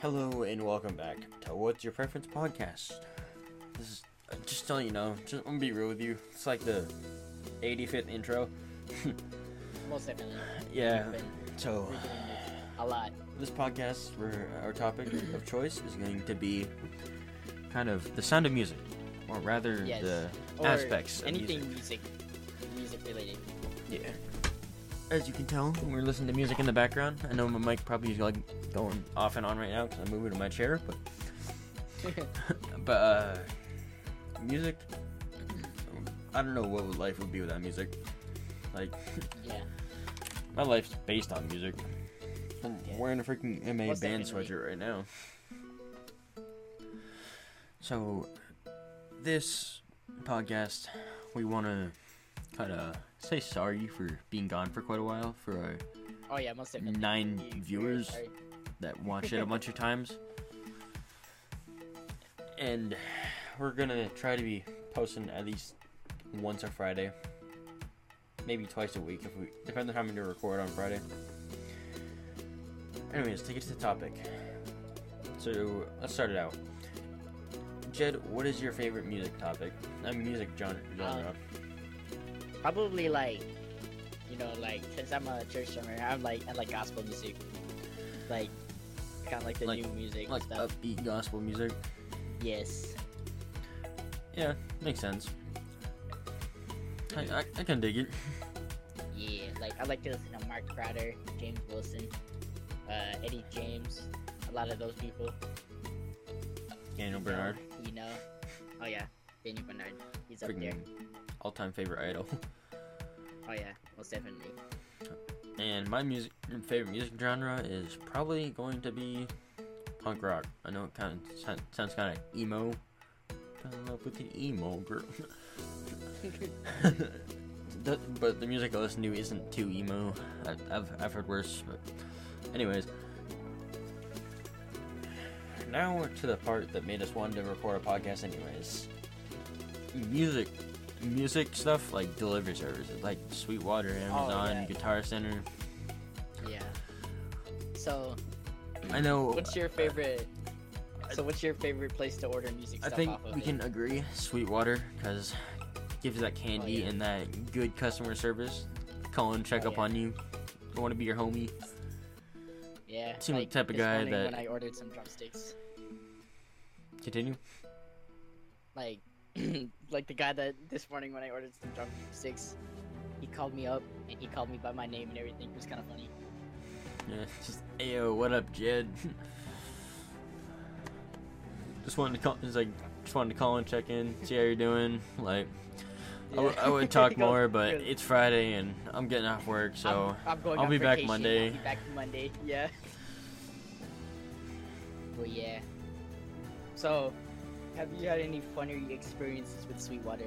Hello and welcome back to What's Your Preference podcast. This is uh, just so you know, just I'm gonna be real with you. It's like the 85th intro. Most definitely. Yeah. We've been So it a lot. this podcast, our topic of choice is going to be kind of the sound of music, or rather Yes. the Or aspects of anything music. music, music related. Yeah. As you can tell, we're listening to music in the background. I know my mic probably is like going off and on right now because I'm moving to my chair, but but uh, music. I don't know what life would be without music. Like yeah. my life's based on music. I'm Yeah. wearing a freaking MA Most band sweatshirt right now. So, this podcast, we want to kind of say sorry for being gone for quite a while for our Oh yeah, most definitely. nine viewers sorry. that watched it a bunch of times. And we're gonna try to be posting at least once a Friday, maybe twice a week if we depends on how many to record on Friday. Anyways, to get to the topic. So let's start it out. Jed, what is your favorite music topic? I mean, music um, genre. genre. Probably like, you know, like since I'm a church drummer, I'm like I like gospel music, like kind of like the Like- new music like stuff. upbeat gospel music. yes. Yeah, makes sense. I, I, I can dig it. Yeah, like I like to listen to Mark Crowder, James Wilson, uh, Eddie James, a lot of those people. Daniel you Bernard. know, You know. Oh yeah, Daniel Bernard. He's up there. All-time favorite idol. Oh yeah, most definitely. and my music favorite music genre is probably going to be punk rock. I know it kind of sounds, kind of emo. Fell in love with the emo girl. The- but the music I listen to isn't too emo. I, I've I've heard worse. But anyways, now we're to the part that made us want to record a podcast. Anyways, music, music stuff like delivery services, like Sweetwater, oh, Amazon, yeah. Guitar Center. yeah. So, I know. what's your uh, favorite? So, what's your favorite place to order music I think of? we it? can agree Sweetwater because gives that oh, candy Oh, yeah. and that good customer service. Call and check Oh, up yeah. on you. I want to be your homie. Yeah. seem like type of guy that- When I ordered some drumsticks, Continue. like, like the guy that this morning when I ordered some drumsticks, he called me up and he called me by my name and everything. It was kind of funny. Yeah, just ayo, what up, Jed? just wanted to call. It's like just wanted to call and check in, see how you're doing. Like, I, w- I would talk more, but it's Friday and I'm getting off work, so I'm, I'm going I'll on be back. Monday. I'll be back Monday. Yeah. Well, yeah. So, have you had any funny experiences with Sweetwater?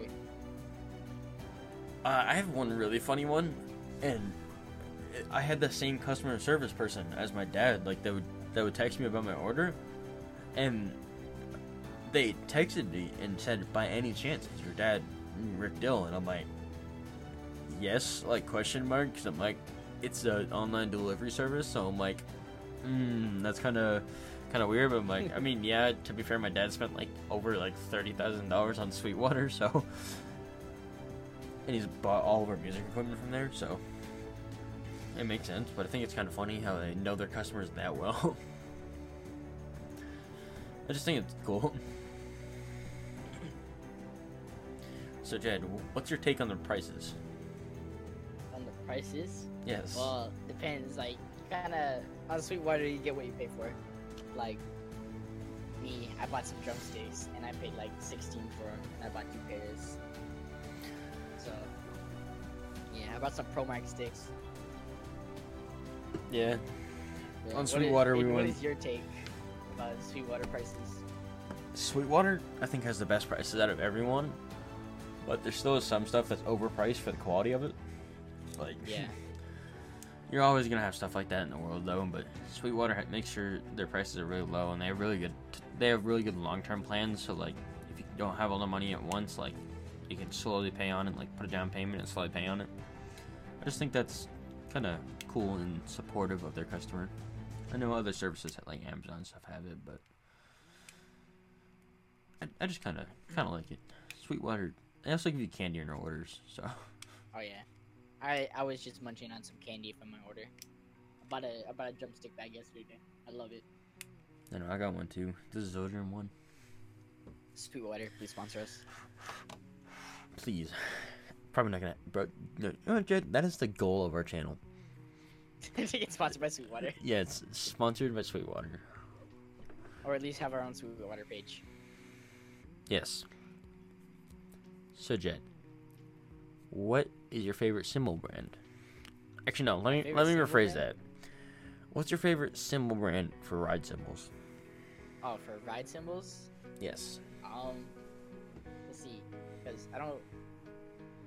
Uh, I have one really funny one, and I had the same customer service person as my dad. Like they would that would text me about my order, and they texted me and said, "By any chance, is your dad Rick Dill?" And I'm like, "Yes," like question mark, because I'm like, it's an online delivery service, so I'm like, hmm, that's kind of kind of weird. But I'm like, I mean, yeah. To be fair, my dad spent like over like thirty thousand dollars on Sweetwater, so and he's bought all of our music equipment from there, so it makes sense. But I think it's kind of funny how they know their customers that well. I just think it's cool. So, Jed, what's your take on the prices? On the prices? Yes. Well, depends. Like, kind of on Sweetwater, you get what you pay for. Like me, I bought some drumsticks and I paid like 16 for them, and I bought two pairs. So, yeah, I bought some ProMark sticks. yeah. Yeah, On what is- Sweetwater, we What went- is your take about Sweetwater prices? Sweetwater, I think, has the best prices out of everyone, but there still is some stuff that's overpriced for the quality of it. Like, Yeah. You're always gonna have stuff like that in the world, though. But Sweetwater makes sure their prices are really low, and they have really good. They have really good long-term plans. So like, if you don't have all the money at once, like, you can slowly pay on it, like put a down payment and slowly pay on it. I just think that's kind of cool and supportive of their customer. I know other services like Amazon stuff have it, but I, I just kind of kind of like it. Sweetwater. They also give you candy in their orders, so Oh yeah, I I was just munching on some candy from my order. I bought a I bought a drumstick bag yesterday. I love it. I know I got one too. This is Zildjian one. Sweetwater, please sponsor us. Please, probably not gonna. bro. no, Jed, that is the goal of our channel. to get sponsored by Sweetwater, Yeah, it's sponsored by Sweetwater. or at least have our own Sweetwater page. Yes. So Jed, what is your favorite cymbal brand? Actually, no. Let me let me rephrase brand? that. What's your favorite cymbal brand for ride cymbals? Oh, for ride cymbals. Yes. Um, let's see, because I don't.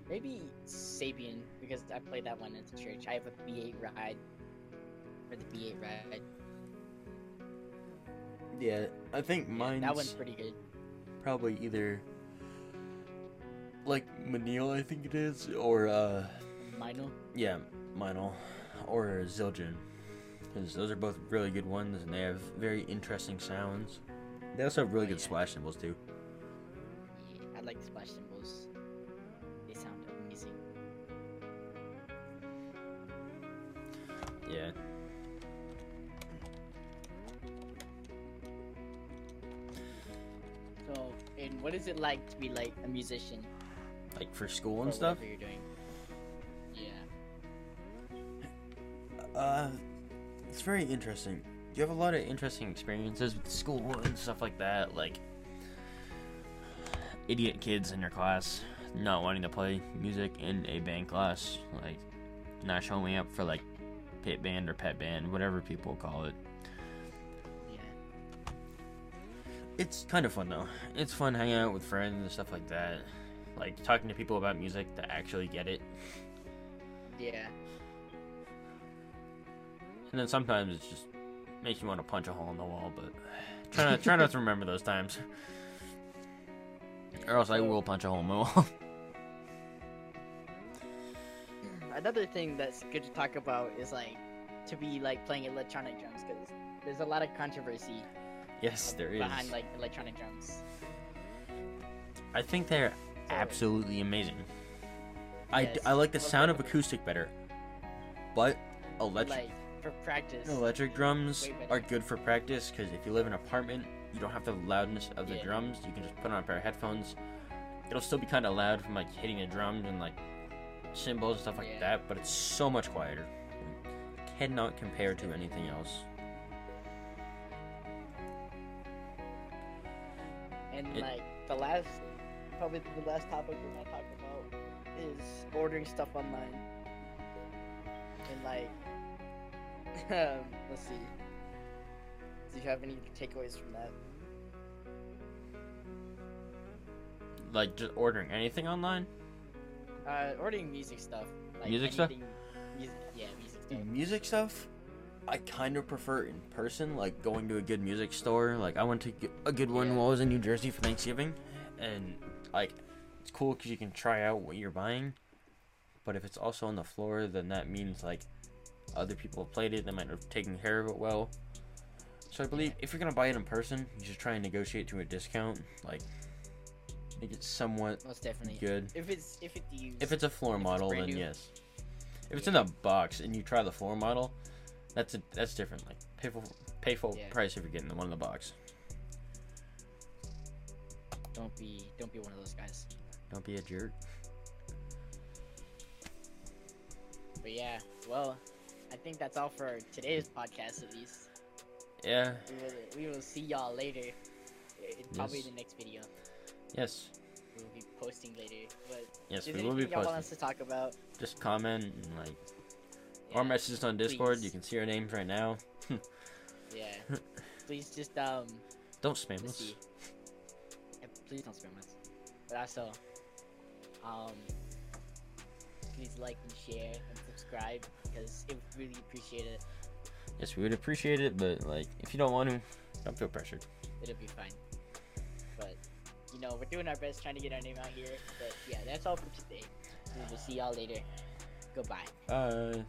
Maybe Sabian because I played that one at the church. I have a B8 ride, for the B8 ride. Yeah, I think Yeah, that one's pretty good. probably either like Manil, I think it is, or uh, Mino. yeah, Meinl, or Zildjian, because those are both really good ones, and they have very interesting sounds. They also have really Oh, good yeah. splash cymbals too. Yeah, I like the splash cymbals. They sound amazing. Yeah. So, and what is it like to be like a musician Like for school and stuff. you're doing? Yeah. Uh, it's very interesting. You have a lot of interesting experiences with school and stuff like that. Like idiot kids in your class not wanting to play music in a band class, like not showing up for like pit band or pet band, whatever people call it. Yeah. It's kind of fun though. It's fun hanging out with friends and stuff like that. Like talking to people about music that actually get it. Yeah. And then sometimes it just makes you want to punch a hole in the wall, but try not try not to remember those times. Or else I will punch a hole in the wall. Hmm, another thing that's good to talk about is like to be like playing electronic drums because there's a lot of controversy yes, there is. behind like electronic drums. I think they're absolutely amazing. I, d- Yes. I like the sound of acoustic better, but electric Like for practice. electric drums are good for practice because if you live in an apartment, you don't have the loudness of the Yeah. drums. You can just put on a pair of headphones. It'll still be kind of loud from like hitting the drums and like cymbals and stuff like Yeah. that, but it's so much quieter. Cannot compare to anything else. And It- like the last, probably the last topic we're gonna talk about is ordering stuff online. And like, um, let's see. Do you have any takeaways from that? Like just ordering anything online. Uh, ordering music stuff. Like Music stuff? Music, yeah, music stuff. Music stuff, I kind of prefer in person, like going to a good music store. Like I went to a good one Yeah. while I was in New Jersey for Thanksgiving, and like it's cool because you can try out what you're buying. But if it's also on the floor, then that means like other people have played it. They might have taken care of it well. So I believe if you're gonna buy it in person, you should try and negotiate to a discount. Like make it somewhat Most definitely. good. If it's if it's used. If it's a floor model, then new. yes. If it's in a box and you try the floor model, that's a, that's different. Like pay full pay full Yeah. price if you're getting the one in the box. Don't be don't be one of those guys. Don't be a jerk. But yeah, well, I think that's all for today's podcast at least. Yeah. We will, we will see y'all later. In probably Yes. the next video. Yes. We'll be posting later. But Yes, we will be anything y'all want us to talk about? Just comment and like Yeah, or message us on Discord. please. You can see our names right now. Yeah. please just um Don't spam us. see. Please don't spam us. But also, um, please like and share and subscribe because it would really appreciate it. Yes, we would appreciate it, but like if you don't want to, don't feel pressured. It'll be fine. But you know, we're doing our best trying to get our name out here. But yeah, that's all for today. We will see y'all later. Goodbye. Bye.